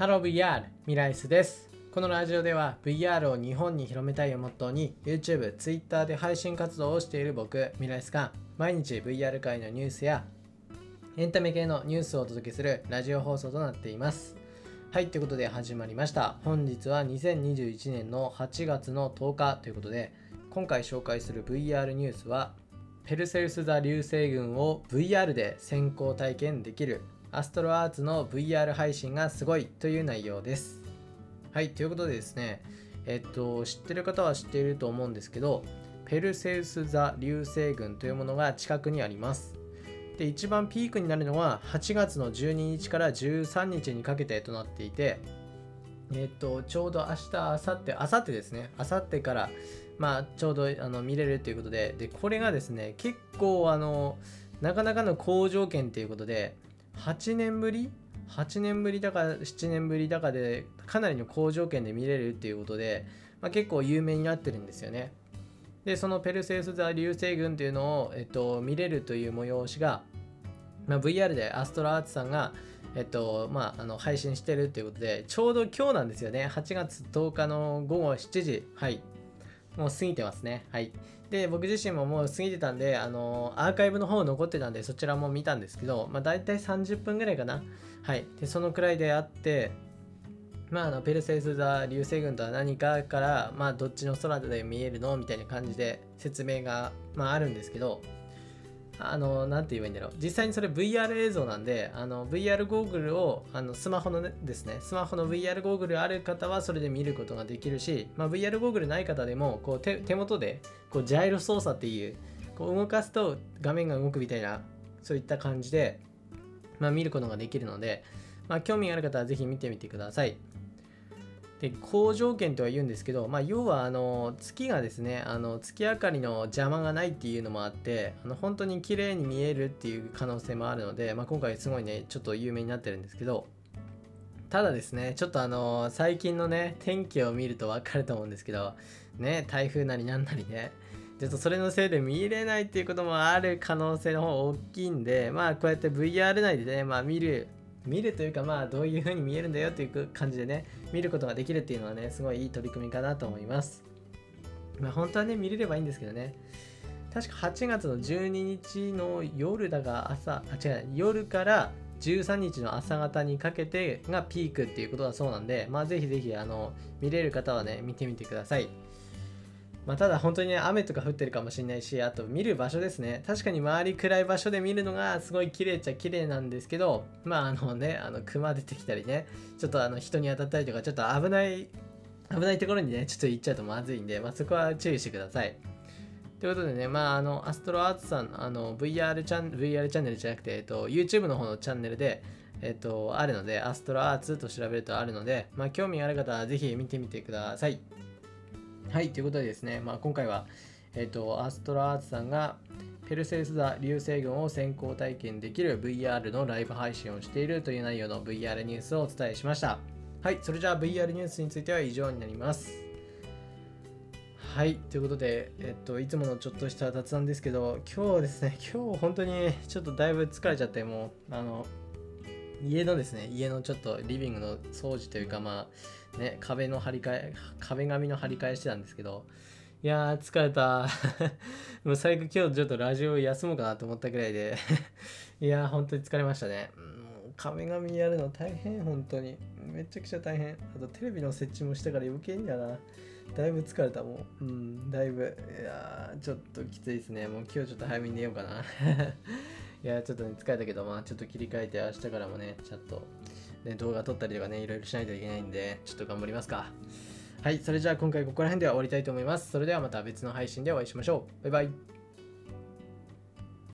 ハロー VR ミライスです。このラジオでは VR を日本に広めたいをモットーに YouTube、Twitter で配信活動をしている僕ミライスが毎日 VR 界のニュースやエンタメ系のニュースをお届けするラジオ放送となっています。はいということで始まりました。本日は2021年の8月の10日ということで今回紹介する VR ニュースはペルセウス座流星群を VR で先行体験できるアストロアーツの VR 配信がすごいという内容です。はい、ということでですね、えっと、知ってる方は知っていると思うんですけど、ペルセウス座流星群というものが近くにあります。で、一番ピークになるのは8月の12日から13日にかけてとなっていて、えっと、ちょうど明日、明後日、明後日ですね、明後日から、まあ、ちょうどあの見れるということで、で、これがですね、結構、あの、なかなかの好条件ということで、8年ぶり？8年ぶりだか7年ぶりだかでかなりの好条件で見れるっていうことで、まあ、結構有名になってるんですよね。でそのペルセウス座流星群っていうのを、えっと、見れるという催しが、まあ、VR でアストラアーツさんが、えっとまあ、あの配信してるっていうことでちょうど今日なんですよね。8月10日の午後7時。はい。もう過ぎてますねはいで、僕自身ももう過ぎてたんで、あのー、アーカイブの方残ってたんで、そちらも見たんですけど、まあ、大体30分ぐらいかな。はい。で、そのくらいであって、まあ、あの、ペルセウス座流星群とは何かから、まあ、どっちの空で見えるの？みたいな感じで説明が、まあ、あるんですけど、あの、なて言えばいいんだろう。実際にそれ VR 映像なんで、あの、VR ゴーグルを、あの、スマホのですね、スマホの VR ゴーグルある方はそれで見ることができるし、まあ、VR ゴーグルない方でも、こう手、手元で、こう、ジャイロ操作っていう、こう、動かすと画面が動くみたいな、そういった感じで、まあ、見ることができるので、まあ、興味がある方はぜひ見てみてください。で好条件とは言うんですけど、まあ、要はあの月がですねあの月明かりの邪魔がないっていうのもあってあの本当に綺麗に見えるっていう可能性もあるので、まあ、今回すごいねちょっと有名になってるんですけどただですねちょっとあの最近のね天気を見ると分かると思うんですけどね台風なりなんなりねちょっとそれのせいで見れないっていうこともある可能性の方大きいんでまあこうやって VR 内でねまあ見る見るというかまあどういう風に見えるんだよっていう感じでね見ることができるっていうのはねすごいいい取り組みかなと思います。まあ本当はね見れればいいんですけどね。確か8月の12日の夜だが朝あ違う夜から13日の朝方にかけてがピークっていうことだそうなんでまあぜひぜひあの見れる方はね見てみてください。まあ、ただ本当にね、雨とか降ってるかもしれないし、あと見る場所ですね。確かに周り暗い場所で見るのがすごい綺麗っちゃ綺麗なんですけど、まああのね、あの熊出てきたりね、ちょっとあの人に当たったりとか、ちょっと危ない、危ないところにね、ちょっと行っちゃうとまずいんで、まあそこは注意してください。ということでね、まあ、あの、アストロアーツさん、あの、VR チャン、VR チャンネルじゃなくて、えっと、YouTube の方のチャンネルで、えっと、あるので、アストロアーツと調べるとあるので、まあ、興味ある方はぜひ見てみてください。はい、ということでですね、まあ、今回は、えっ、ー、と、アストラアーツさんが、ペルセウス座流星群を先行体験できる VR のライブ配信をしているという内容の VR ニュースをお伝えしました。はい、それじゃあ VR ニュースについては以上になります。はい、ということで、えっと、いつものちょっとした雑談ですけど、今日ですね、今日本当にちょっとだいぶ疲れちゃって、もう、あの、家のですね、家のちょっとリビングの掃除というか、まあ、ね、壁の張り替え、壁紙の張り替えしてたんですけど、いやー、疲れた。もう最後今日ちょっとラジオ休もうかなと思ったぐらいで いやー、本当に疲れましたね。もう壁紙やるの大変、本当に。めちゃくちゃ大変。あとテレビの設置もしたから余計にだな。だいぶ疲れたもん。うん、だいぶ。いやー、ちょっときついですね。もう今日ちょっと早めに寝ようかな。いや、ちょっとね、疲れたけど、まあ、ちょっと切り替えて、明日からもね、ちょっと、ね、動画撮ったりとかね、いろいろしないといけないんで、ちょっと頑張りますか。はい、それじゃあ今回ここら辺では終わりたいと思います。それではまた別の配信でお会いしましょう。バイバイ。